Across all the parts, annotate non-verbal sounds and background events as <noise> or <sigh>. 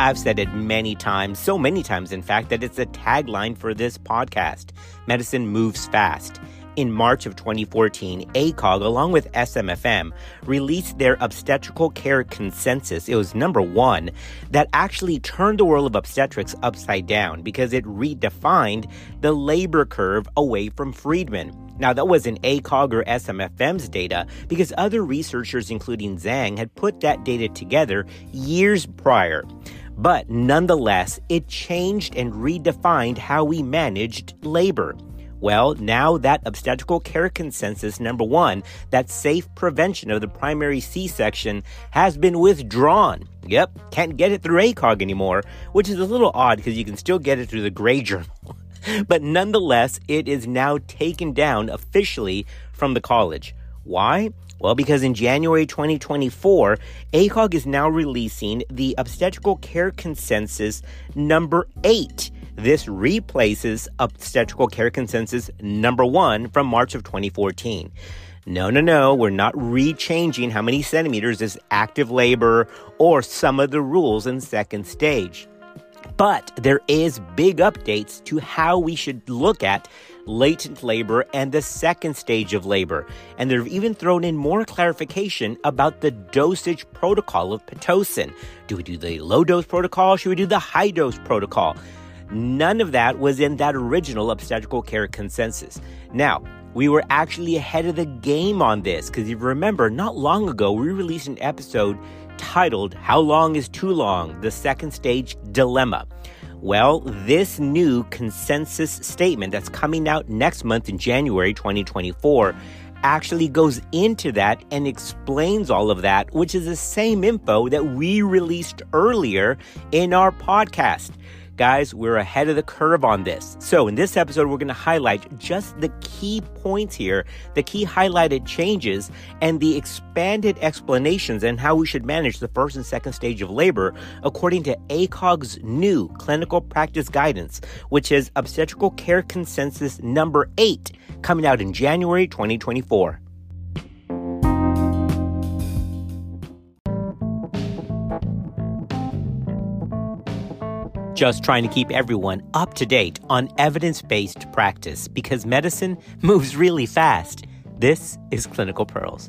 I've said it many times, so many times, in fact, that it's a tagline for this podcast Medicine Moves Fast in March of 2014, ACOG, along with SMFM, released their obstetrical care consensus. It was number one that actually turned the world of obstetrics upside down because it redefined the labor curve away from Friedman. Now, that wasn't ACOG or SMFM's data because other researchers, including Zhang, had put that data together years prior. But nonetheless, it changed and redefined how we managed labor. Well, now that obstetrical care consensus number one, that safe prevention of the primary C section, has been withdrawn. Yep, can't get it through ACOG anymore, which is a little odd because you can still get it through the Gray Journal. <laughs> but nonetheless, it is now taken down officially from the college. Why? Well, because in January 2024, ACOG is now releasing the obstetrical care consensus number eight this replaces obstetrical care consensus number one from March of 2014. No, no, no, we're not rechanging how many centimeters is active labor or some of the rules in second stage. But there is big updates to how we should look at latent labor and the second stage of labor. And they've even thrown in more clarification about the dosage protocol of Pitocin. Do we do the low dose protocol? Should we do the high dose protocol? None of that was in that original obstetrical care consensus. Now, we were actually ahead of the game on this because you remember, not long ago, we released an episode titled How Long is Too Long? The Second Stage Dilemma. Well, this new consensus statement that's coming out next month in January 2024 actually goes into that and explains all of that, which is the same info that we released earlier in our podcast. Guys, we're ahead of the curve on this. So, in this episode, we're going to highlight just the key points here, the key highlighted changes, and the expanded explanations and how we should manage the first and second stage of labor according to ACOG's new clinical practice guidance, which is Obstetrical Care Consensus number 8, coming out in January 2024. Just trying to keep everyone up to date on evidence based practice because medicine <laughs> moves really fast. This is Clinical Pearls.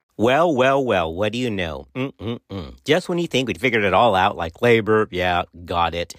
Well, well, well, what do you know? Mm-mm-mm. Just when you think we'd figured it all out, like labor, yeah, got it.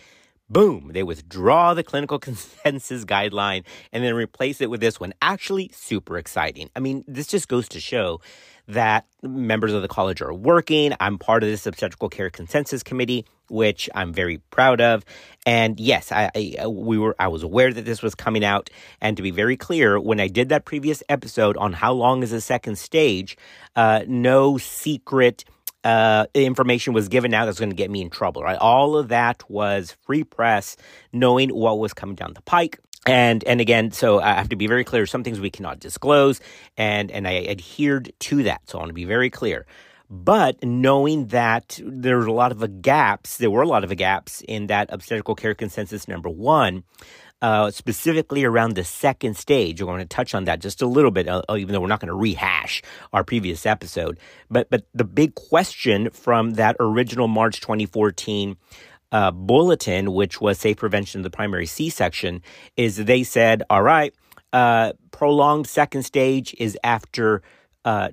Boom, they withdraw the clinical <laughs> consensus guideline and then replace it with this one. Actually, super exciting. I mean, this just goes to show that members of the college are working. I'm part of this obstetrical care consensus committee, which I'm very proud of. And yes, I, I, we were I was aware that this was coming out. And to be very clear, when I did that previous episode on how long is the second stage, uh, no secret uh, information was given out that's going to get me in trouble, right? All of that was free press, knowing what was coming down the pike and and again so i have to be very clear some things we cannot disclose and and i adhered to that so i want to be very clear but knowing that there's a lot of gaps there were a lot of gaps in that obstetrical care consensus number one uh, specifically around the second stage. We're going to touch on that just a little bit, uh, even though we're not going to rehash our previous episode. But but the big question from that original March 2014 uh, bulletin, which was safe prevention of the primary C section, is they said, all right, uh, prolonged second stage is after uh,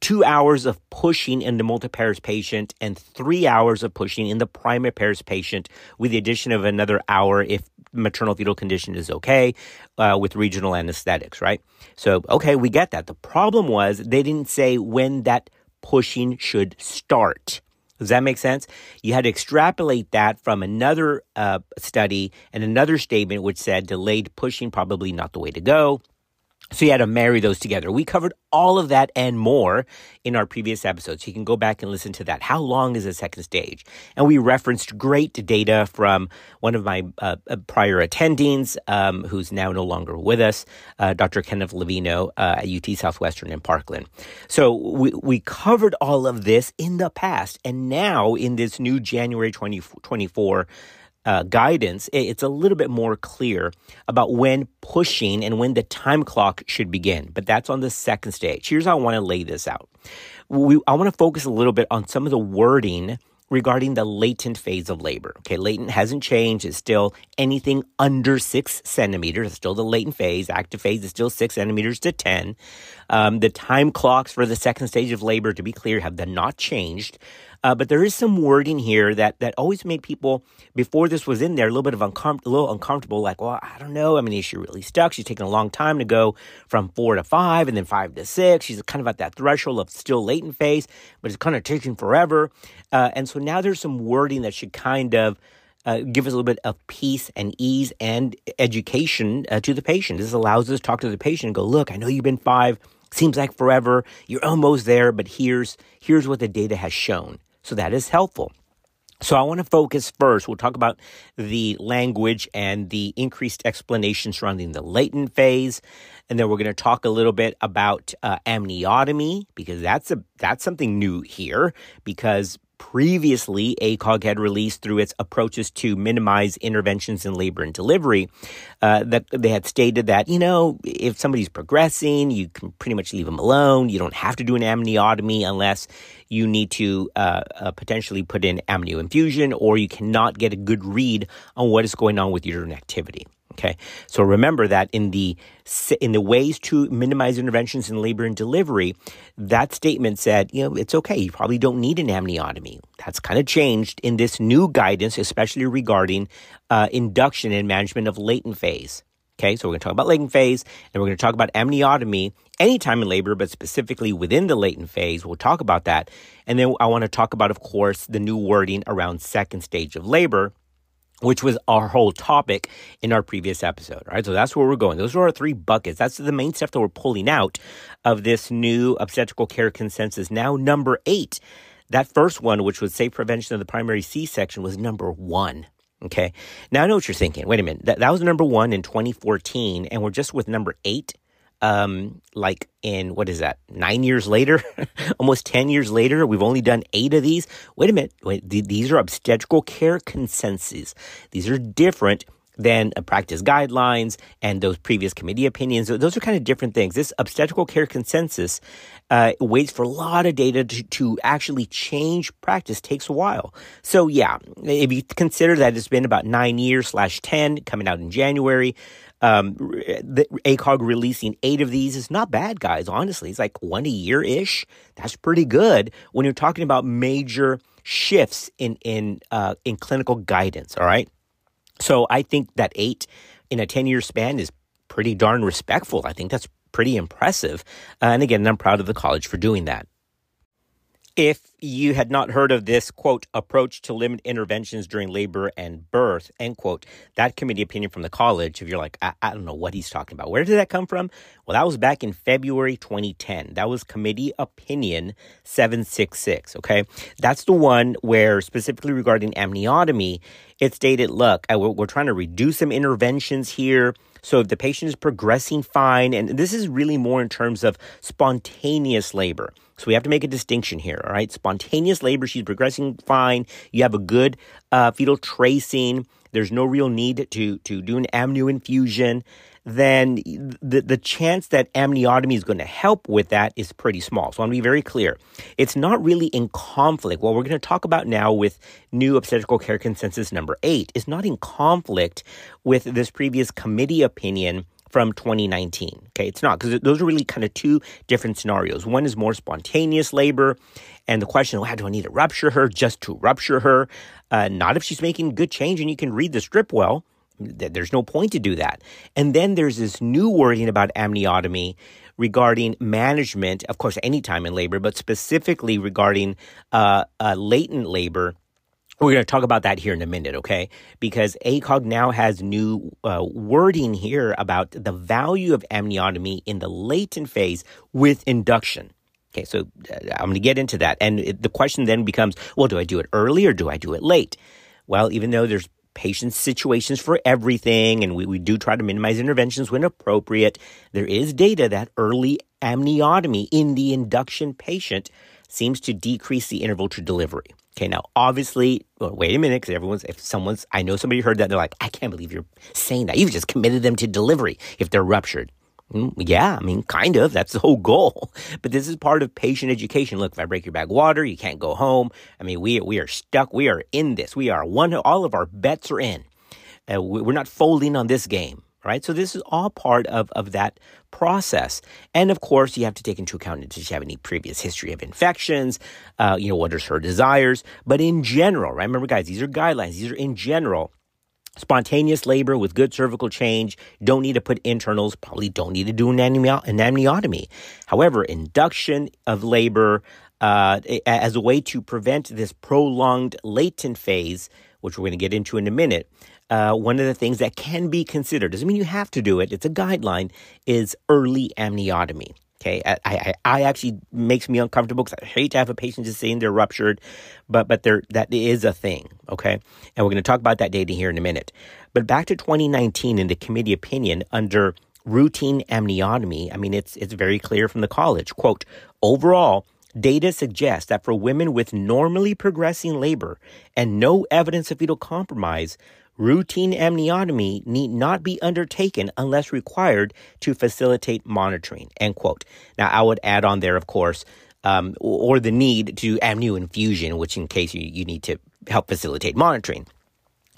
two hours of pushing in the multiparous patient and three hours of pushing in the primiparous patient, with the addition of another hour if maternal fetal condition is okay uh, with regional anesthetics, right? So, okay, we get that. The problem was they didn't say when that pushing should start. Does that make sense? You had to extrapolate that from another uh, study and another statement which said delayed pushing probably not the way to go. So you had to marry those together. We covered all of that and more in our previous episodes. You can go back and listen to that. How long is a second stage? And we referenced great data from one of my uh, uh prior attendings, um, who's now no longer with us, uh, Dr. Kenneth Leveno uh, at UT Southwestern in Parkland. So we, we covered all of this in the past. And now in this new January 2024 uh, guidance, it's a little bit more clear about when pushing and when the time clock should begin. But that's on the second stage. Here's how I want to lay this out. We, I want to focus a little bit on some of the wording regarding the latent phase of labor. Okay, latent hasn't changed. It's still anything under six centimeters. It's still the latent phase. Active phase is still six centimeters to 10. Um, the time clocks for the second stage of labor, to be clear, have not changed. Uh, but there is some wording here that that always made people before this was in there a little bit of uncom- a little uncomfortable. Like, well, I don't know. I mean, is she really stuck? She's taking a long time to go from four to five, and then five to six. She's kind of at that threshold of still latent phase, but it's kind of taking forever. Uh, and so now there's some wording that should kind of uh, give us a little bit of peace and ease and education uh, to the patient. This allows us to talk to the patient and go, look, I know you've been five, seems like forever. You're almost there, but here's here's what the data has shown. So that is helpful. So I want to focus first. We'll talk about the language and the increased explanation surrounding the latent phase, and then we're going to talk a little bit about uh, amniotomy because that's a that's something new here because previously ACOG had released through its approaches to minimize interventions in labor and delivery, uh, that they had stated that, you know, if somebody's progressing, you can pretty much leave them alone. You don't have to do an amniotomy unless you need to uh, uh, potentially put in amnio infusion or you cannot get a good read on what is going on with uterine activity. Okay, so remember that in the in the ways to minimize interventions in labor and delivery, that statement said, you know, it's okay. You probably don't need an amniotomy. That's kind of changed in this new guidance, especially regarding uh, induction and management of latent phase. Okay, so we're going to talk about latent phase, and we're going to talk about amniotomy anytime in labor, but specifically within the latent phase. We'll talk about that, and then I want to talk about, of course, the new wording around second stage of labor which was our whole topic in our previous episode. All right, so that's where we're going. Those are our three buckets. That's the main stuff that we're pulling out of this new obstetrical care consensus. Now, number eight. That first one, which was safe prevention of the primary C section, was number one. Okay. Now I know what you're thinking. Wait a minute. That, that was number one in 2014, and we're just with number eight um, like in what is that nine years later <laughs> almost 10 years later we've only done eight of these. Wait a minute. Wait, these are obstetrical care consensus. These are different than practice guidelines and those previous committee opinions. Those are kind of different things. This obstetrical care consensus uh, waits for a lot of data to, to actually change practice takes a while. So yeah, if you consider that it's been about nine years slash 10 coming out in January, um, the ACOG releasing eight of these is not bad, guys. Honestly, it's like one a year ish. That's pretty good when you're talking about major shifts in in uh, in clinical guidance. All right, so I think that eight in a ten year span is pretty darn respectful. I think that's pretty impressive. Uh, and again, I'm proud of the college for doing that. If you had not heard of this, quote, approach to limit interventions during labor and birth, end quote, that committee opinion from the college, if you're like, I, I don't know what he's talking about, where did that come from? Well, that was back in February 2010. That was committee opinion 766, okay? That's the one where, specifically regarding amniotomy, it stated, look, we're, we're trying to reduce some interventions here so if the patient is progressing fine, and this is really more in terms of spontaneous labor. So we have to make a distinction here, all right? Spontaneous labor, she's progressing fine. You have a good uh, fetal tracing. There's no real need to, to do an amnio infusion then the, the chance that amniotomy is going to help with that is pretty small. So I want to be very clear. It's not really in conflict. What we're going to talk about now with new obstetrical care consensus number eight is not in conflict with this previous committee opinion from 2019. Okay, it's not because those are really kind of two different scenarios. One is more spontaneous labor, and the question, well, do I need to rupture her just to rupture her? Uh, not if she's making good change and you can read the strip well. There's no point to do that. And then there's this new wording about amniotomy regarding management, of course, any time in labor, but specifically regarding uh, uh, latent labor We're going to talk about that here in a minute, okay? Because ACOG now has new uh, wording here about the value of amniotomy in the latent phase with induction. Okay, so uh, I'm going to get into that. And the question then becomes well, do I do it early or do I do it late? Well, even though there's patient situations for everything, and we, we do try to minimize interventions when appropriate, there is data that early amniotomy in the induction patient seems to decrease the interval to delivery. Okay, now obviously, well, wait a minute, because everyone's, if someone's, I know somebody heard that, they're like, I can't believe you're saying that. You've just committed them to delivery if they're ruptured. Mm, yeah, I mean, kind of. That's the whole goal. <laughs> But this is part of patient education. Look, if I break your bag of water, you can't go home. I mean, we, we are stuck. We are in this. We are one, all of our bets are in. Uh, we're not folding on this game right? So this is all part of, of that process. And of course, you have to take into account does she have any previous history of infections? Uh, you know, what is her desires? But in general, right? Remember, guys, these are guidelines. These are in general. Spontaneous labor with good cervical change, don't need to put internals, probably don't need to do an, amniotomy. However, induction of labor uh, as a way to prevent this prolonged latent phase, which we're going to get into in a minute, uh, one of the things that can be considered doesn't mean you have to do it. It's a guideline. Is early amniotomy. Okay, I, I, I actually makes me uncomfortable because I hate to have a patient just saying they're ruptured, but but there that is a thing. Okay, and we're going to talk about that data here in a minute. But back to 2019 in the committee opinion under routine amniotomy. I mean, it's it's very clear from the college. Quote: Overall, Data suggests that for women with normally progressing labor and no evidence of fetal compromise, routine amniotomy need not be undertaken unless required to facilitate monitoring. End quote. Now, I would add on there, of course, um, or the need to amnio infusion, which in case you, you need to help facilitate monitoring.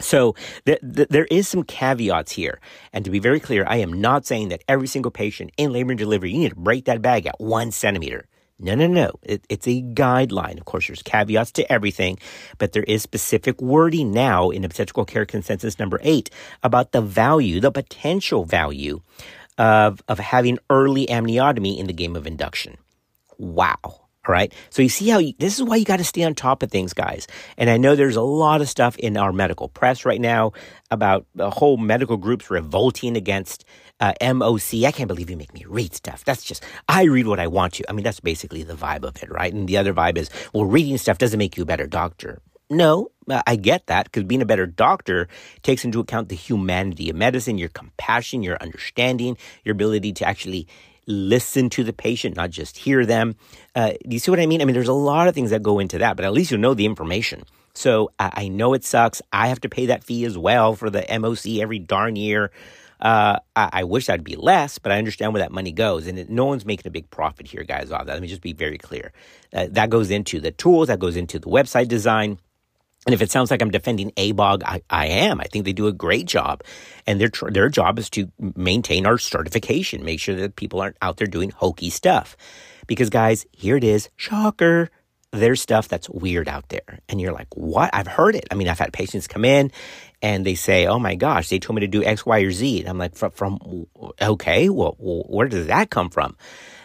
So th- th- there is some caveats here. And to be very clear, I am not saying that every single patient in labor and delivery, you need to break that bag at one centimeter. No, no, no. It, it's a guideline. Of course, there's caveats to everything, but there is specific wording now in obstetrical care consensus number eight about the value, the potential value of, of having early amniotomy in the game of induction. Wow. All right. So you see how you, this is why you got to stay on top of things, guys. And I know there's a lot of stuff in our medical press right now about the whole medical groups revolting against uh, MOC. I can't believe you make me read stuff. That's just, I read what I want to. I mean, that's basically the vibe of it, right? And the other vibe is, well, reading stuff doesn't make you a better doctor. No, I get that because being a better doctor takes into account the humanity of medicine, your compassion, your understanding, your ability to actually listen to the patient, not just hear them. Uh, do you see what I mean? I mean, there's a lot of things that go into that, but at least you know the information. So I, I know it sucks. I have to pay that fee as well for the MOC every darn year. Uh, I, I, wish that'd be less, but I understand where that money goes, and it, no one's making a big profit here, guys. Off that, let me just be very clear. Uh, that goes into the tools, that goes into the website design, and if it sounds like I'm defending ABOG, I, I am. I think they do a great job. And their, their job is to maintain our certification, make sure that people aren't out there doing hokey stuff. Because, guys, here it is. Shocker. There's stuff that's weird out there. And you're like, what? I've heard it. I mean, I've had patients come in and they say, oh my gosh, they told me to do X, Y, or Z. And I'm like, from, from okay, well, where does that come from?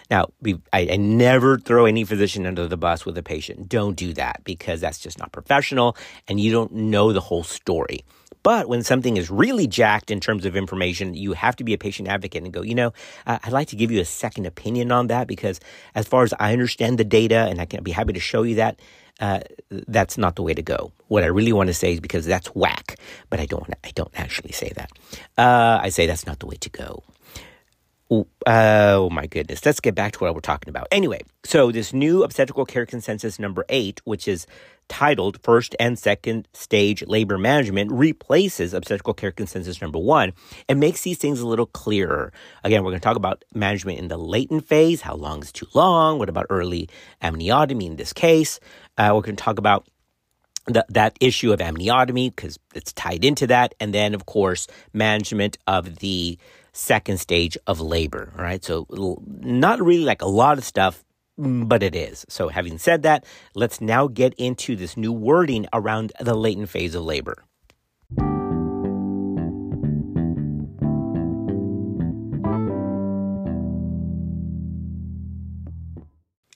Now, I, I, never throw any physician under the bus with a patient. Don't do that because that's just not professional and you don't know the whole story. But when something is really jacked in terms of information, you have to be a patient advocate and go, you know, uh, I'd like to give you a second opinion on that because as far as I understand the data, and I can be happy to show you that, uh, that's not the way to go. What I really want to say is because that's whack, but I don't. I don't actually say that. Uh, I say that's not the way to go. Oh my goodness. Let's get back to what we're talking about. Anyway, so this new obstetrical care consensus number eight, which is titled First and Second Stage Labor Management, replaces obstetrical care consensus number one and makes these things a little clearer. Again, we're going to talk about management in the latent phase. How long is too long? What about early amniotomy in this case? Uh, we're going to talk about the, that issue of amniotomy because it's tied into that. And then, of course, management of the second stage of labor, right? So not really like a lot of stuff, mm, but it is. So having said that, let's now get into this new wording around the latent phase of labor.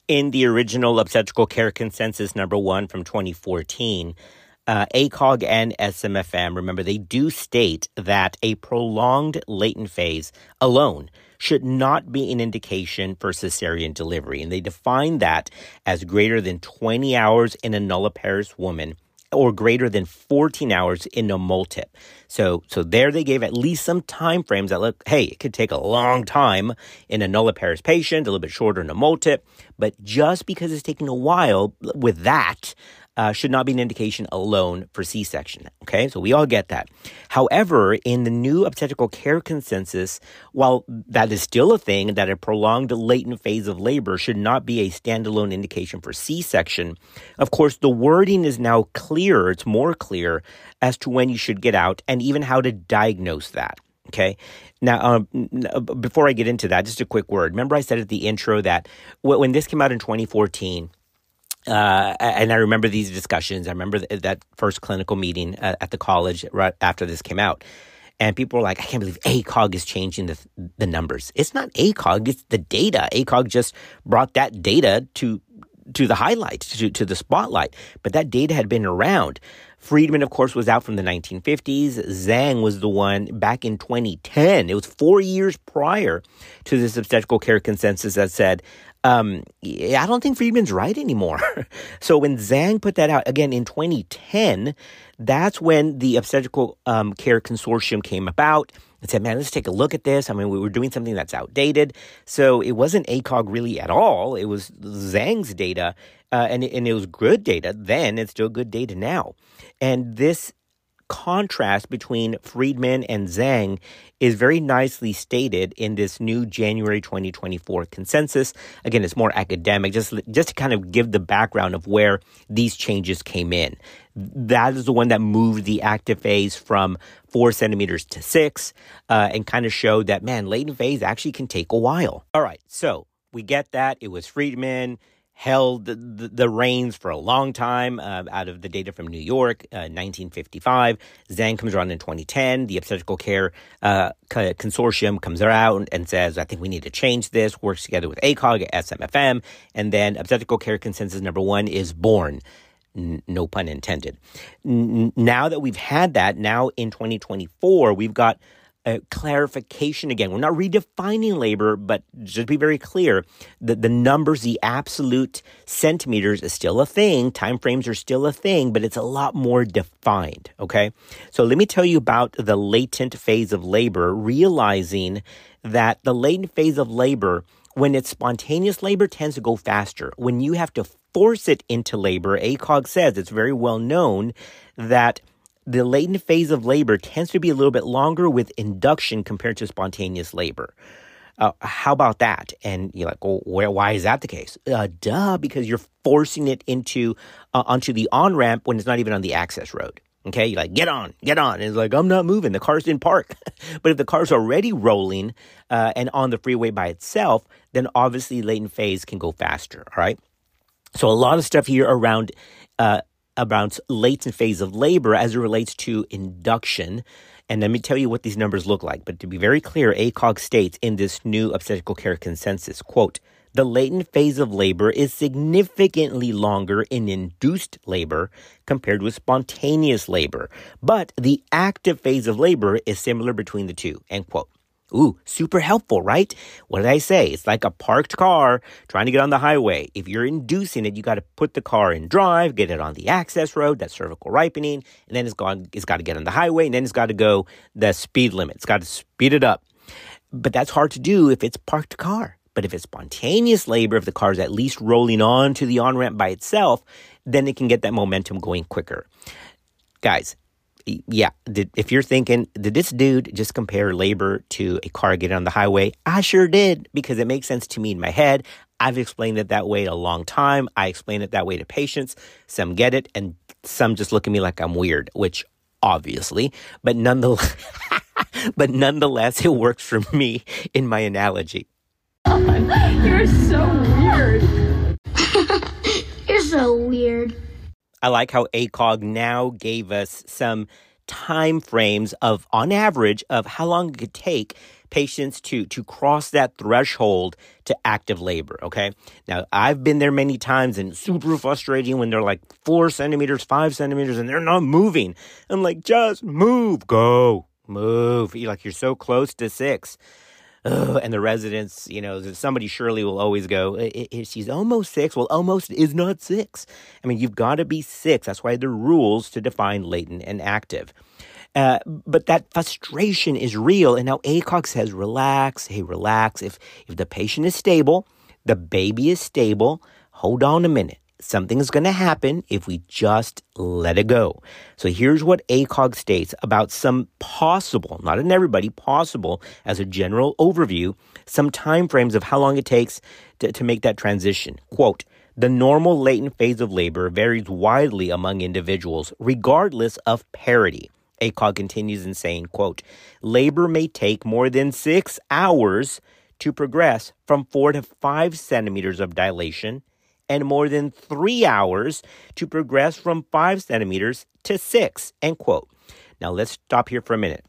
In the original obstetrical care consensus number one from 2014, uh, ACOG and SMFM, remember, they do state that a prolonged latent phase alone should not be an indication for cesarean delivery. And they define that as greater than 20 hours in a nulliparous woman or greater than 14 hours in a multip. So, so there they gave at least some time frames that look, hey, it could take a long time in a nulliparous patient, a little bit shorter in a multip, but just because it's taking a while with that, uh, should not be an indication alone for C section. Okay, so we all get that. However, in the new obstetrical care consensus, while that is still a thing, that a prolonged latent phase of labor should not be a standalone indication for C section, of course, the wording is now clearer, it's more clear as to when you should get out and even how to diagnose that. Okay. Now, um, before I get into that, just a quick word. Remember, I said at the intro that when this came out in 2014, uh, and I remember these discussions. I remember th- that first clinical meeting at, at, the college right after this came out. And people were like, I can't believe ACOG is changing the, the numbers. It's not ACOG, it's the data. ACOG just brought that data to to the highlight, to, to the spotlight. But that data had been around. Friedman, of course, was out from the 1950s. Zhang was the one back in 2010. It was four years prior to this obstetrical care consensus that said um, I don't think Friedman's right anymore. <laughs> so when Zhang put that out again in 2010, that's when the obstetrical um, care consortium came about and said, man, let's take a look at this. I mean, we were doing something that's outdated. So it wasn't ACOG really at all. It was Zhang's data, uh, and, and it was good data then. It's still good data now. And this contrast between Friedman and Zhang is very nicely stated in this new January 2024 consensus. Again, it's more academic, just, just to kind of give the background of where these changes came in. That is the one that moved the active phase from four centimeters to six uh, and kind of showed that, man, latent phase actually can take a while. All right, so we get that. It was Friedman held the, the, reins for a long time uh, out of the data from New York, uh, 1955. Zhang comes around in 2010. The obstetrical care uh, consortium comes out and says, I think we need to change this, works together with ACOG, SMFM, and then obstetrical care consensus number one is born. N- no pun intended. N- now that we've had that, now in 2024, we've got a clarification again. We're not redefining labor, but just to be very clear that the numbers, the absolute centimeters is still a thing. Time frames are still a thing, but it's a lot more defined. Okay. So let me tell you about the latent phase of labor, realizing that the latent phase of labor, when it's spontaneous labor, tends to go faster. When you have to force it into labor, ACOG says it's very well known that the latent phase of labor tends to be a little bit longer with induction compared to spontaneous labor. Uh, how about that? And you're like, well, where, why is that the case? Uh, duh, because you're forcing it into uh, onto the on ramp when it's not even on the access road. Okay, you're like, get on, get on. And it's like, I'm not moving. The car's in park. <laughs> but if the car's already rolling uh, and on the freeway by itself, then obviously latent phase can go faster. All right. So a lot of stuff here around uh, about latent phase of labor as it relates to induction. And let me tell you what these numbers look like. But to be very clear, ACOG states in this new obstetrical care consensus, quote, the latent phase of labor is significantly longer in induced labor compared with spontaneous labor, but the active phase of labor is similar between the two, end quote. Ooh, super helpful, right? What did I say? It's like a parked car trying to get on the highway. If you're inducing it, you got to put the car in drive, get it on the access road, that's cervical ripening, and then it's gone, it's got to get on the highway, and then it's got to go the speed limit. It's got to speed it up. But that's hard to do if it's parked car. But if it's spontaneous labor, if the car is at least rolling on to the on ramp by itself, then it can get that momentum going quicker. Guys, yeah, did, if you're thinking, did this dude just compare labor to a car getting on the highway? I sure did because it makes sense to me in my head. I've explained it that way a long time. I explain it that way to patients. Some get it, and some just look at me like I'm weird, which obviously, but nonetheless, <laughs> but nonetheless, it works for me in my analogy. <laughs> You're so weird. <laughs> You're so weird. I like how ACOG now gave us some time frames of, on average, of how long it could take patients to to cross that threshold to active labor. Okay. Now I've been there many times and super frustrating when they're like four centimeters, five centimeters, and they're not moving. I'm like, just move, go, move. You're like you're so close to six. And the residents, you know, somebody surely will always go, she's almost six. Well, almost is not six. I mean, you've got to be six. That's why are rules to define latent and active. Uh, but that frustration is real. And now ACOG says, relax, hey, relax. If, if the patient is stable, the baby is stable, hold on a minute. Something's going to happen if we just let it go. So here's what ACOG states about some possible, not in everybody, possible as a general overview, some time frames of how long it takes to, to make that transition. Quote, the normal latent phase of labor varies widely among individuals, regardless of parity. ACOG continues in saying, quote, labor may take more than six hours to progress from four to five centimeters of dilation and more than three hours to progress from five centimeters to six, end quote. Now let's stop here for a minute.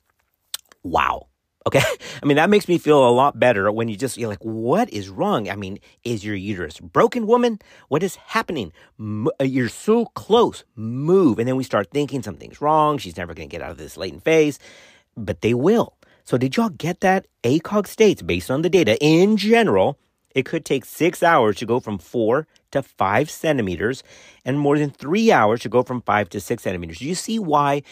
Wow. Okay. <laughs> I mean, that makes me feel a lot better when you just, you're like, what is wrong? I mean, is your uterus broken, woman? What is happening? Uh, you're so close. Move. And then we start thinking something's wrong. She's never going to get out of this latent phase. But they will. So, did y'all get that? ACOG states, based on the data in general, it could take six hours to go from four to five centimeters and more than three hours to go from five to six centimeters. Do you see why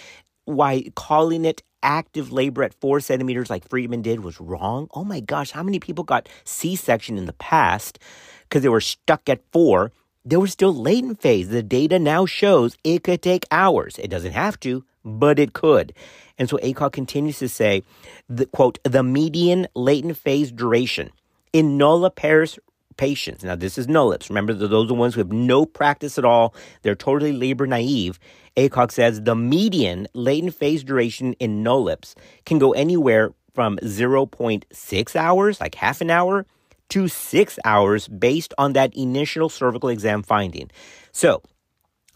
why calling it active labor at four centimeters like Friedman did was wrong. Oh my gosh, how many people got C section in the past because they were stuck at four? There was still latent phase. The data now shows it could take hours. It doesn't have to, but it could. And so ACOG continues to say, the, quote, the median latent phase duration in nulliparous patients. Now, this is nullips. Remember, those are the ones who have no practice at all. They're totally labor naive. ACOG says the median latent phase duration in nullips can go anywhere from 0.6 hours, like half an hour, to six hours based on that initial cervical exam finding. So,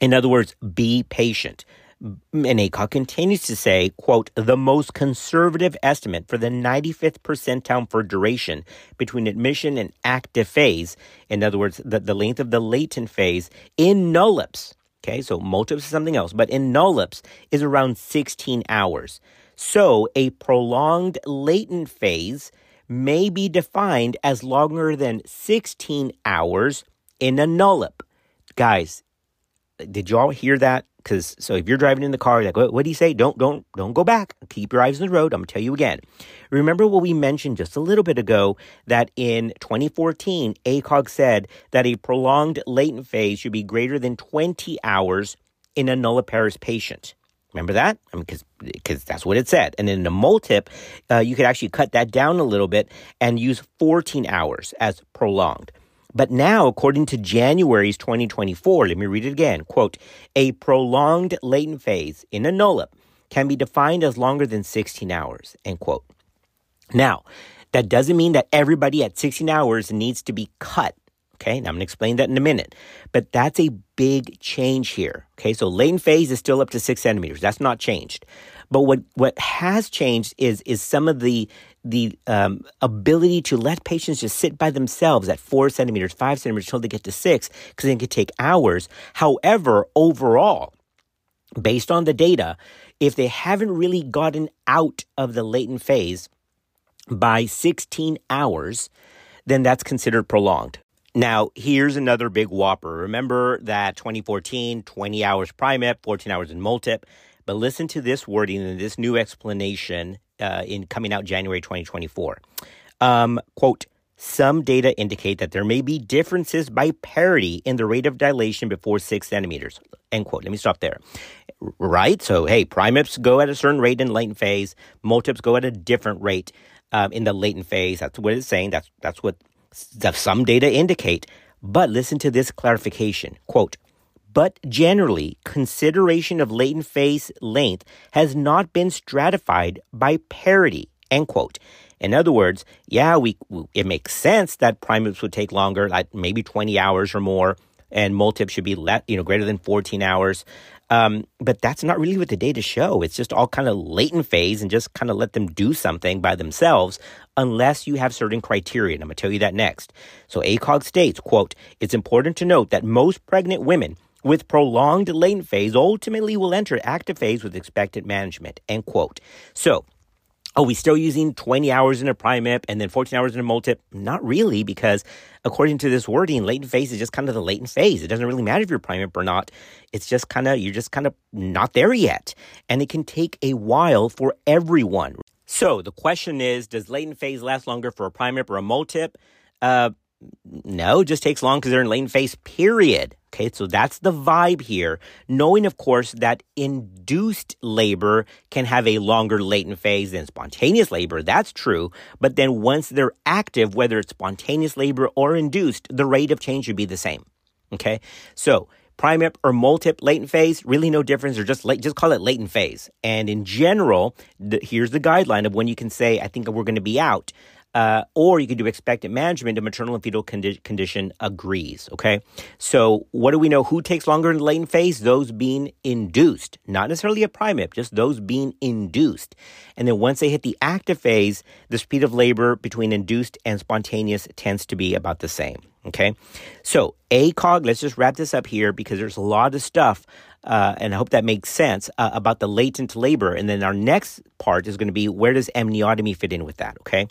in other words, be patient. And ACOG continues to say, quote, the most conservative estimate for the 95th percentile for duration between admission and active phase, in other words, the, the length of the latent phase in nullips, Okay, so multips is something else, but in nullips is around 16 hours. So a prolonged latent phase may be defined as longer than 16 hours in a nullip. Guys, did y'all hear that? Because so if you're driving in the car, like, what, do you say? Don't don't don't go back. Keep your eyes on the road. I'm gonna tell you again. Remember what we mentioned just a little bit ago that in 2014, ACOG said that a prolonged latent phase should be greater than 20 hours in a nulliparous patient. Remember that? I mean, because because that's what it said. And in the multip, uh, you could actually cut that down a little bit and use 14 hours as prolonged. But now, according to January's 2024, let me read it again. Quote, a prolonged latent phase in a nullip can be defined as longer than 16 hours, end quote. Now, that doesn't mean that everybody at 16 hours needs to be cut. Okay, now I'm to explain that in a minute. But that's a big change here. Okay, so latent phase is still up to six centimeters. That's not changed. But what, what has changed is, is some of the the um, ability to let patients just sit by themselves at four centimeters, five centimeters until they get to six, because it can take hours. However, overall, based on the data, if they haven't really gotten out of the latent phase by 16 hours, then that's considered prolonged. Now, here's another big whopper. Remember that 2014, 20 hours primip, 14 hours in multip. But listen to this wording and this new explanation uh, in coming out January 2024. Um, quote, some data indicate that there may be differences by parity in the rate of dilation before six centimeters. End quote. Let me stop there. Right? So, hey, primips go at a certain rate in latent phase, multips go at a different rate um, in the latent phase. That's what it's saying. That's, that's what some data indicate. But listen to this clarification. Quote, but generally, consideration of latent phase length has not been stratified by parity. End quote. In other words, yeah, we it makes sense that primips would take longer, like maybe 20 hours or more. and multip should be le- you know greater than 14 hours. Um, but that's not really what the data show. It's just all kind of latent phase and just kind of let them do something by themselves unless you have certain criteria. And I'm going to tell you that next. So ACOG states, quote, it's important to note that most pregnant women with prolonged latent phase ultimately will enter active phase with expected management, end quote. So are we still using 20 hours in a primip and then 14 hours in a multip? Not really, because according to this wording, latent phase is just kind of the latent phase. It doesn't really matter if you're primip or not. It's just kind of, you're just kind of not there yet. And it can take a while for everyone. So the question is, does latent phase last longer for a primip or a multip? Uh, no, it just takes long because they're in latent phase, period. Okay, so that's the vibe here. Knowing, of course, that induced labor can have a longer latent phase than spontaneous labor. That's true. But then once they're active, whether it's spontaneous labor or induced, the rate of change should be the same. Okay, so primip or multip latent phase, really no difference. Or just late, just call it latent phase. And in general, the, here's the guideline of when you can say, I think we're going to be out. Uh, or you could do expectant management. The maternal and fetal condi- condition agrees. Okay. So what do we know? Who takes longer in the latent phase? Those being induced, not necessarily a primip, just those being induced. And then once they hit the active phase, the speed of labor between induced and spontaneous tends to be about the same. Okay. So ACOG, let's just wrap this up here because there's a lot of stuff uh, and I hope that makes sense uh, about the latent labor. And then our next part is going to be where does amniotomy fit in with that? Okay.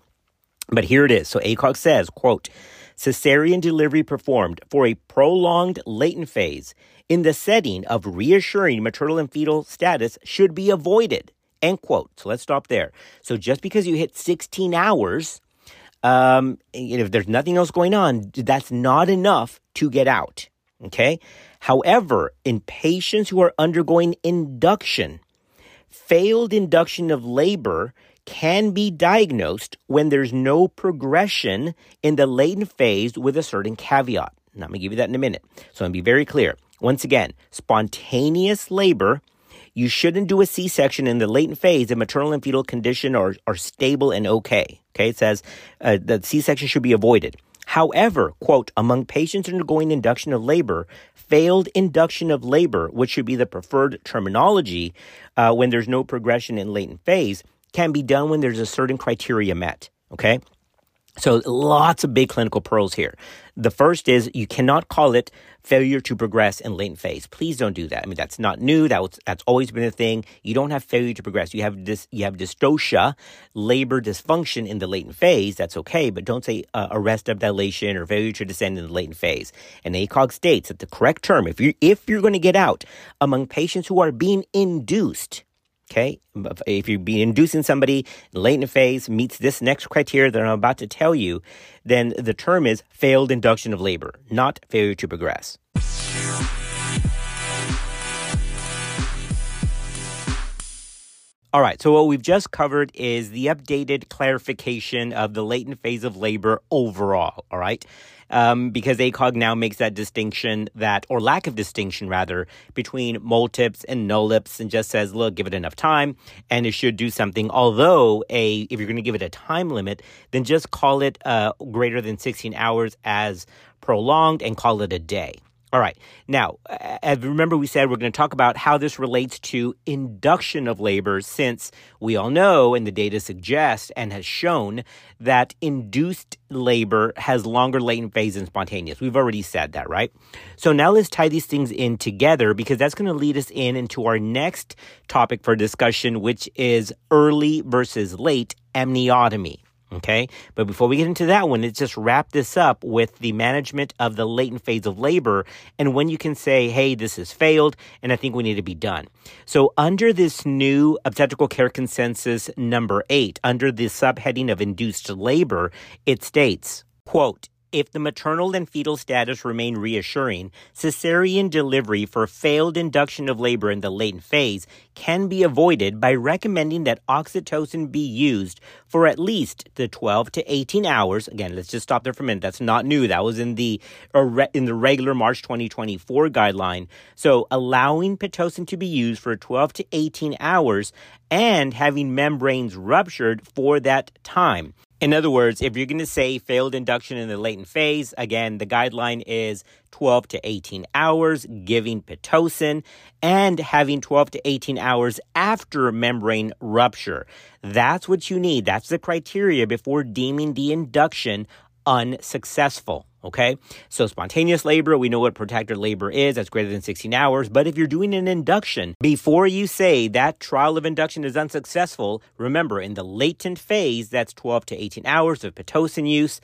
But here it is. So ACOG says, quote, cesarean delivery performed for a prolonged latent phase in the setting of reassuring maternal and fetal status should be avoided. End quote. So let's stop there. So just because you hit 16 hours, um, if there's nothing else going on, that's not enough to get out. Okay. However, in patients who are undergoing induction, failed induction of labor can be diagnosed when there's no progression in the latent phase with a certain caveat. And I'm going to give you that in a minute. So I'm going to be very clear. Once again, spontaneous labor, you shouldn't do a C section in the latent phase if maternal and fetal condition are, are stable and okay. Okay, it says uh, that C section should be avoided. However, quote, among patients undergoing induction of labor, failed induction of labor, which should be the preferred terminology uh, when there's no progression in latent phase, can be done when there's a certain criteria met. Okay. So lots of big clinical pearls here. The first is you cannot call it failure to progress in latent phase. Please don't do that. I mean, that's not new. That was, that's always been a thing. You don't have failure to progress. You have this, you have dystocia, labor dysfunction in the latent phase. That's okay, but don't say uh, arrest of dilation or failure to descend in the latent phase. And ACOG states that the correct term, if you if you're going to get out among patients who are being induced, Okay, if you be inducing somebody late in the phase meets this next criteria that I'm about to tell you, then the term is failed induction of labor, not failure to progress. All right, so what we've just covered is the updated clarification of the latent phase of labor overall. All right um, because ACOG now makes that distinction that, or lack of distinction rather, between multips and nullips and just says, look, give it enough time and it should do something. Although, a if you're going to give it a time limit, then just call it uh, greater than 16 hours as prolonged and call it a day. All right. Now, remember, we said we're going to talk about how this relates to induction of labor, since we all know, and the data suggests and has shown that induced labor has longer latent phase than spontaneous. We've already said that, right? So now let's tie these things in together because that's going to lead us in into our next topic for discussion, which is early versus late amniotomy. Okay. But before we get into that one, let's just wrap this up with the management of the latent phase of labor and when you can say, hey, this has failed and I think we need to be done. So, under this new obstetrical care consensus number eight, under the subheading of induced labor, it states, quote, if the maternal and fetal status remain reassuring, cesarean delivery for failed induction of labor in the latent phase can be avoided by recommending that oxytocin be used for at least the 12 to 18 hours. Again, let's just stop there for a minute. That's not new. That was in the uh, in the regular March 2024 guideline. So, allowing pitocin to be used for 12 to 18 hours and having membranes ruptured for that time. In other words, if you're going to say failed induction in the latent phase, again, the guideline is 12 to 18 hours, giving Pitocin, and having 12 to 18 hours after membrane rupture. That's what you need. That's the criteria before deeming the induction unsuccessful. Okay. So spontaneous labor, we know what protected labor is. That's greater than 16 hours. But if you're doing an induction, before you say that trial of induction is unsuccessful, remember in the latent phase, that's 12 to 18 hours of Pitocin use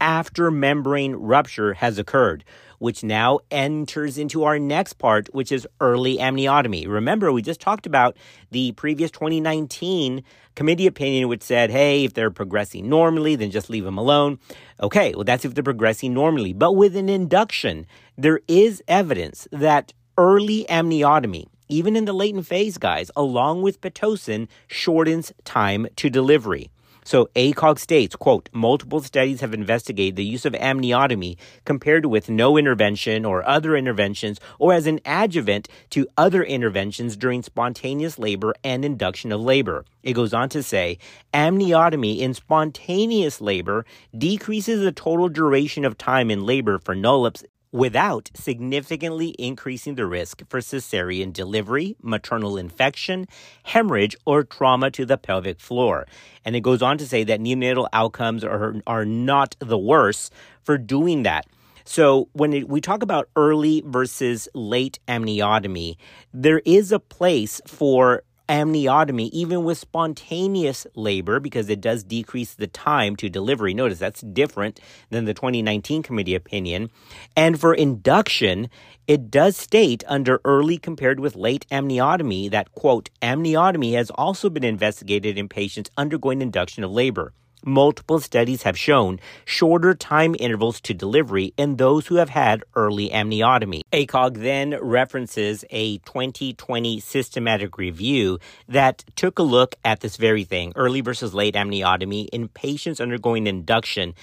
after membrane rupture has occurred which now enters into our next part, which is early amniotomy. Remember, we just talked about the previous 2019 committee opinion, which said, hey, if they're progressing normally, then just leave them alone. Okay, well, that's if they're progressing normally. But with an induction, there is evidence that early amniotomy, even in the latent phase, guys, along with Pitocin, shortens time to delivery. So ACOG states, quote, multiple studies have investigated the use of amniotomy compared with no intervention or other interventions or as an adjuvant to other interventions during spontaneous labor and induction of labor. It goes on to say, amniotomy in spontaneous labor decreases the total duration of time in labor for nullips without significantly increasing the risk for cesarean delivery, maternal infection, hemorrhage, or trauma to the pelvic floor. And it goes on to say that neonatal outcomes are, are not the worse for doing that. So when it, we talk about early versus late amniotomy, there is a place for amniotomy, even with spontaneous labor, because it does decrease the time to delivery. Notice that's different than the 2019 committee opinion. And for induction, it does state under early compared with late amniotomy that, quote, amniotomy has also been investigated in patients undergoing induction of labor. Multiple studies have shown shorter time intervals to delivery in those who have had early amniotomy. ACOG then references a 2020 systematic review that took a look at this very thing early versus late amniotomy in patients undergoing induction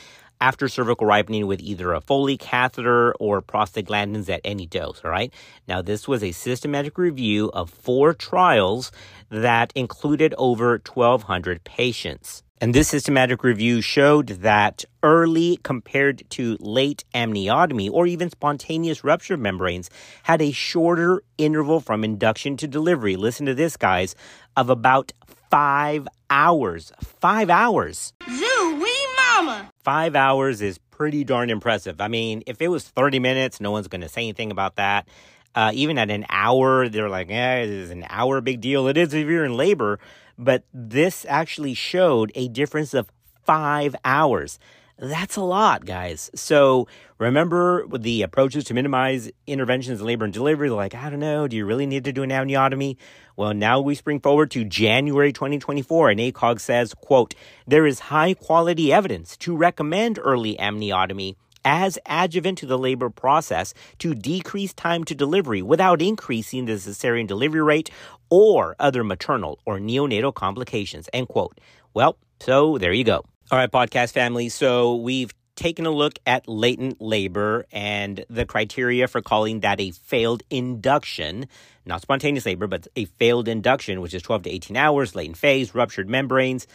after cervical ripening with either a Foley catheter or prostaglandins at any dose. All right. Now, this was a systematic review of four trials that included over 1,200 patients. And this systematic review showed that early compared to late amniotomy or even spontaneous rupture membranes had a shorter interval from induction to delivery. Listen to this, guys, of about five hours. Five hours. Zoo, wee mama. Five hours is pretty darn impressive. I mean, if it was 30 minutes, no one's going to say anything about that. Uh, even at an hour, they're like, yeah, it is an hour big deal. It is if you're in labor but this actually showed a difference of five hours. That's a lot, guys. So remember the approaches to minimize interventions in labor and delivery. Like, I don't know, do you really need to do an amniotomy? Well, now we spring forward to January 2024, and ACOG says, quote, there is high quality evidence to recommend early amniotomy as adjuvant to the labor process to decrease time to delivery without increasing the cesarean delivery rate or other maternal or neonatal complications. End quote. Well, so there you go. All right, podcast family. So we've taken a look at latent labor and the criteria for calling that a failed induction, not spontaneous labor, but a failed induction, which is 12 to 18 hours, latent phase, ruptured membranes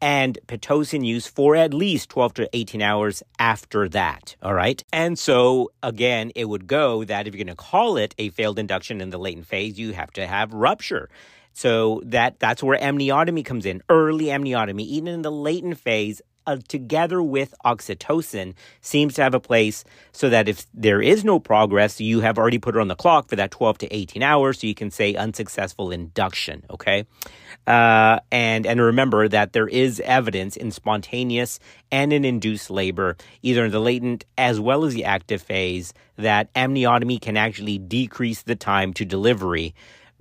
and Pitocin use for at least 12 to 18 hours after that. All right. And so, again, it would go that if you're going to call it a failed induction in the latent phase, you have to have rupture. So that that's where amniotomy comes in, early amniotomy, even in the latent phase, uh, together with oxytocin seems to have a place so that if there is no progress, you have already put it on the clock for that 12 to 18 hours, so you can say unsuccessful induction, okay? Uh, and and remember that there is evidence in spontaneous and in induced labor, either in the latent as well as the active phase, that amniotomy can actually decrease the time to delivery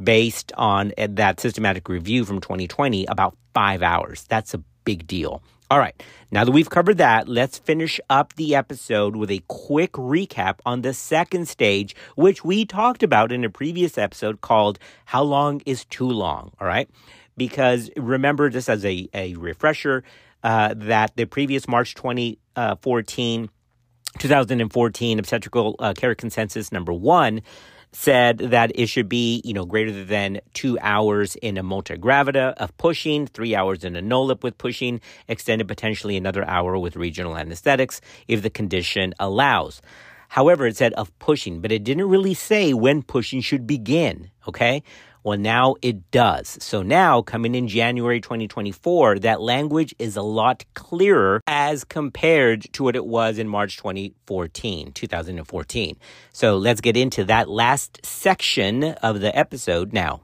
based on uh, that systematic review from 2020 about five hours. That's a big deal. All right, now that we've covered that, let's finish up the episode with a quick recap on the second stage, which we talked about in a previous episode called How Long is Too Long? All right, because remember, just as a, a refresher, uh, that the previous March 2014, uh, 2014 obstetrical uh, care consensus number one said that it should be, you know, greater than two hours in a multigravida of pushing, three hours in a nullip with pushing, extended potentially another hour with regional anesthetics if the condition allows. However, it said of pushing, but it didn't really say when pushing should begin. Okay. Well, now it does. So now, coming in January 2024, that language is a lot clearer as compared to what it was in March 2014, 2014. So let's get into that last section of the episode now.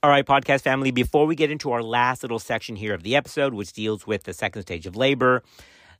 All right, podcast family, before we get into our last little section here of the episode, which deals with the second stage of labor,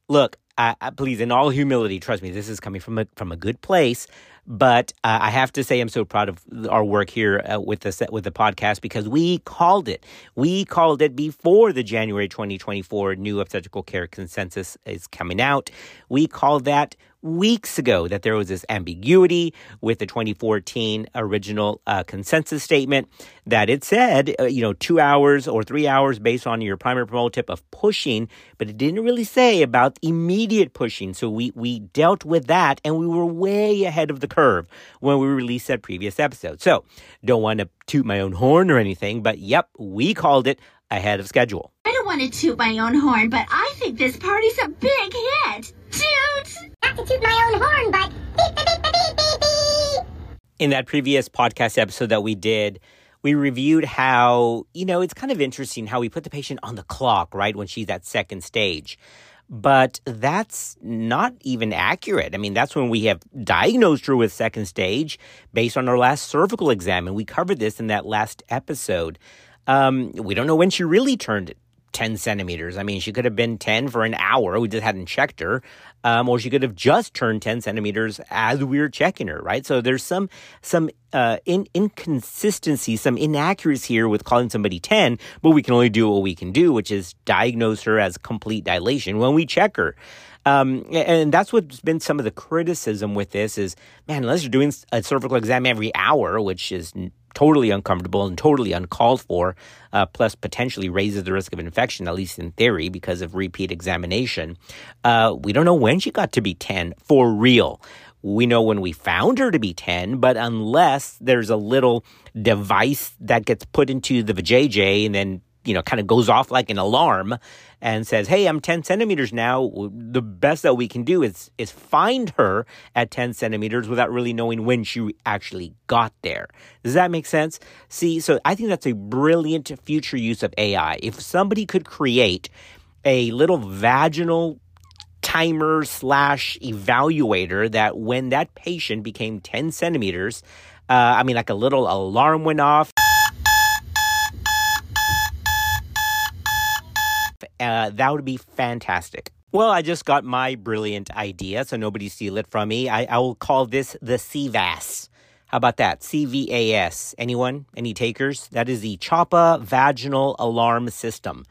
look, I, I, please, in all humility, trust me, this is coming from a from a good place. But uh, I have to say, I'm so proud of our work here uh, with the set, with the podcast because we called it. We called it before the January 2024 new obstetrical care consensus is coming out. We called that weeks ago that there was this ambiguity with the 2014 original uh, consensus statement that it said, uh, you know, two hours or three hours based on your primip or multip of pushing, but it didn't really say about immediate pushing. So we, we dealt with that and we were way ahead of the curve when we released that previous episode. So don't want to toot my own horn or anything, but yep, we called it ahead of schedule. I don't want to toot my own horn, but I think this party's a big hit. Toot! Not to toot my own horn, but beep, beep, beep, beep, beep, beep. In that previous podcast episode that we did, we reviewed how, you know, it's kind of interesting how we put the patient on the clock, right, when she's at second stage. But that's not even accurate. I mean, that's when we have diagnosed her with second stage based on our last cervical exam. And we covered this in that last episode. Um, we don't know when she really turned 10 centimeters. I mean, she could have been 10 for an hour. We just hadn't checked her. Um, or she could have just turned 10 centimeters as we were checking her, right? So there's some, some, uh, in, inconsistency, some inaccuracy here with calling somebody 10, but we can only do what we can do, which is diagnose her as complete dilation when we check her. Um, and that's what's been some of the criticism with this is, man, unless you're doing a cervical exam every hour, which is totally uncomfortable and totally uncalled for, uh, plus potentially raises the risk of infection, at least in theory, because of repeat examination. Uh, we don't know when she got to be 10 for real. We know when we found her to be 10, but unless there's a little device that gets put into the vajayjay and then you know, kind of goes off like an alarm and says, "Hey, I'm 10 centimeters now." The best that we can do is is find her at 10 centimeters without really knowing when she actually got there. Does that make sense? See, so I think that's a brilliant future use of AI. If somebody could create a little vaginal timer slash evaluator that when that patient became 10 centimeters, uh, I mean, like a little alarm went off. Uh, that would be fantastic. Well, I just got my brilliant idea, so nobody steal it from me. I, I will call this the CVAS. How about that? CVAS. Anyone? Any takers? That is the CHOPA Vaginal Alarm System.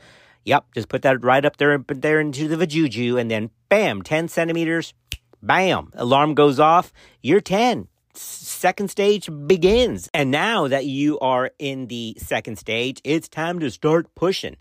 Yep, just put that right up there, put there into the vajuju, and then bam, 10 centimeters, bam, alarm goes off. You're 10 second stage begins. And now that you are in the second stage, it's time to start pushing.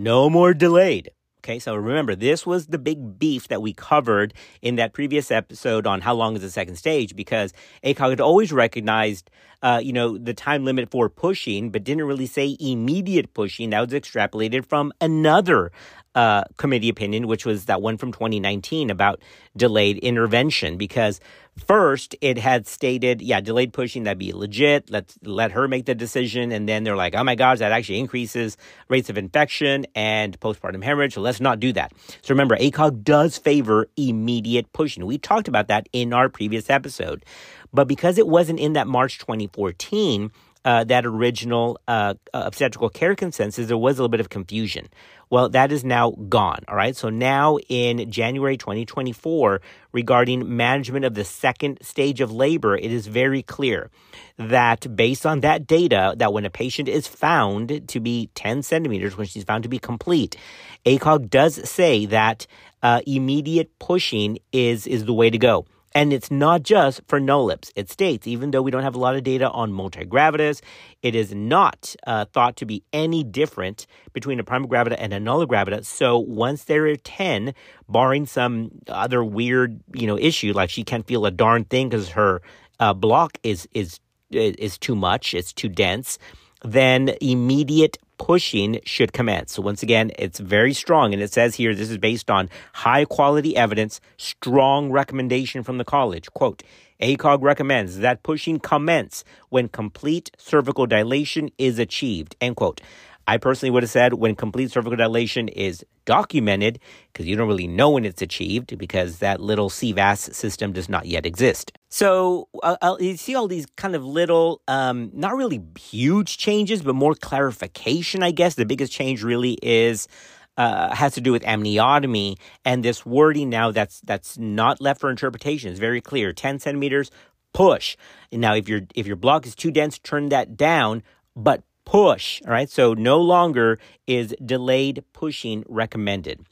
No more delayed. Okay, so remember, this was the big beef that we covered in that previous episode on how long is the second stage because ACOG had always recognized, uh, you know, the time limit for pushing, but didn't really say immediate pushing. That was extrapolated from another uh, committee opinion, which was that one from 2019 about delayed intervention. Because first it had stated, yeah, delayed pushing, that'd be legit. Let's let her make the decision. And then they're like, oh my gosh, that actually increases rates of infection and postpartum hemorrhage. So let's not do that. So remember, ACOG does favor immediate pushing. We talked about that in our previous episode. But because it wasn't in that March 2014, uh, that original uh, obstetrical care consensus, there was a little bit of confusion. Well, that is now gone. All right. So now in January 2024, regarding management of the second stage of labor, it is very clear that based on that data, that when a patient is found to be 10 centimeters, when she's found to be complete, ACOG does say that uh, immediate pushing is is the way to go. And it's not just for nullips. It states, even though we don't have a lot of data on multigravidas, it is not uh, thought to be any different between a primigravida and a nulligravida. So once there are 10, barring some other weird, you know, issue, like she can't feel a darn thing because her uh, block is, is, is too much, it's too dense, then immediate pushing should commence. So once again, it's very strong. And it says here, this is based on high quality evidence, strong recommendation from the college. Quote, ACOG recommends that pushing commence when complete cervical dilation is achieved. End quote. I personally would have said when complete cervical dilation is documented, because you don't really know when it's achieved because that little CVAS system does not yet exist. So uh, uh, you see all these kind of little, um, not really huge changes, but more clarification, I guess. The biggest change really is. Uh, has to do with amniotomy and this wording now that's that's not left for interpretation. It's very clear. Ten centimeters, push. Now, if your if your block is too dense, turn that down. But push. All right. So no longer is delayed pushing recommended.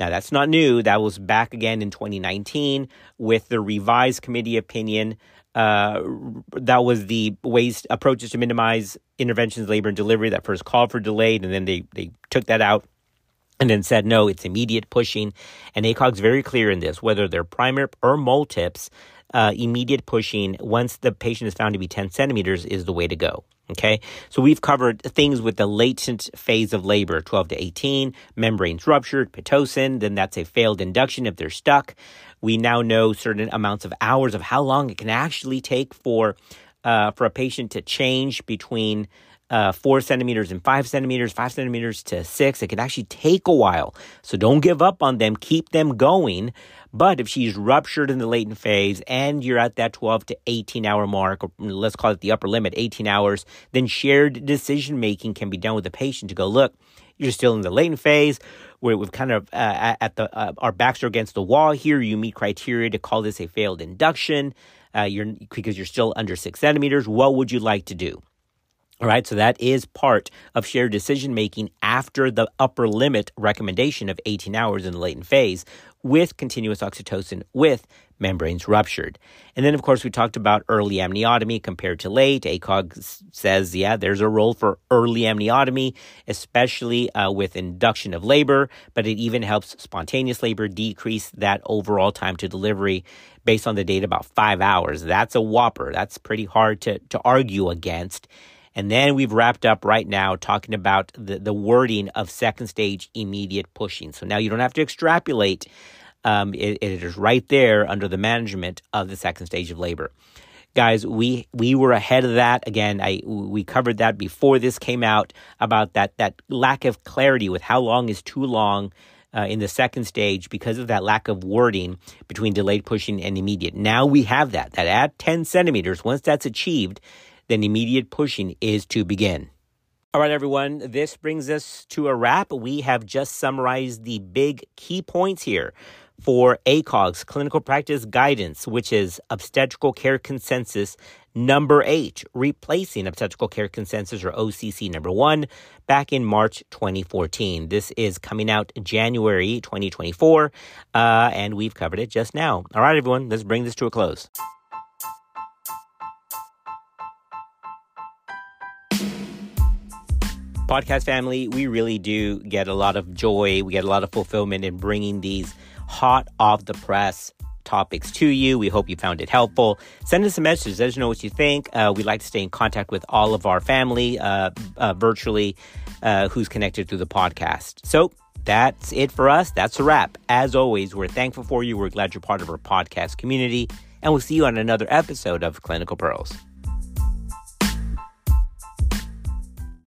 Now, that's not new. That was back again in 2019 with the revised committee opinion. Uh, that was the ways approaches to minimize interventions, labor, and delivery that first called for delayed, and then they, they took that out and then said no, it's immediate pushing. And ACOG's very clear in this, whether they're primary or multips, uh, immediate pushing once the patient is found to be 10 centimeters is the way to go. Okay, so we've covered things with the latent phase of labor, 12 to 18, membranes ruptured, Pitocin, then that's a failed induction if they're stuck. We now know certain amounts of hours of how long it can actually take for uh, for a patient to change between uh, four centimeters and five centimeters, five centimeters to six. It can actually take a while. So don't give up on them. Keep them going. But if she's ruptured in the latent phase and you're at that 12 to 18 hour mark, or let's call it the upper limit, 18 hours, then shared decision making can be done with the patient to go, look, you're still in the latent phase where we've kind of uh, at the uh, our backs are against the wall here. You meet criteria to call this a failed induction. Uh, you're because you're still under six centimeters. What would you like to do? All right, so that is part of shared decision making after the upper limit recommendation of 18 hours in the latent phase with continuous oxytocin with membranes ruptured. And then, of course, we talked about early amniotomy compared to late. ACOG says, yeah, there's a role for early amniotomy, especially uh, with induction of labor, but it even helps spontaneous labor decrease that overall time to delivery based on the data about five hours. That's a whopper. That's pretty hard to, to argue against. And then we've wrapped up right now talking about the, the wording of second stage immediate pushing. So now you don't have to extrapolate. Um, it, it is right there under the management of the second stage of labor. Guys, we we were ahead of that. Again, I we covered that before this came out about that that lack of clarity with how long is too long uh, in the second stage because of that lack of wording between delayed pushing and immediate. Now we have that. That at 10 centimeters, once that's achieved, then immediate pushing is to begin. All right, everyone, this brings us to a wrap. We have just summarized the big key points here for ACOG's clinical practice guidance, which is obstetrical care consensus number eight, replacing obstetrical care consensus or OCC number one back in March 2014. This is coming out January 2024, uh, and we've covered it just now. All right, everyone, let's bring this to a close. Podcast family, we really do get a lot of joy. We get a lot of fulfillment in bringing these hot off the press topics to you. We hope you found it helpful. Send us a message. Let us know what you think. Uh, we'd like to stay in contact with all of our family uh, uh, virtually uh, who's connected through the podcast. So that's it for us. That's a wrap. As always, we're thankful for you. We're glad you're part of our podcast community. And we'll see you on another episode of Clinical Pearls.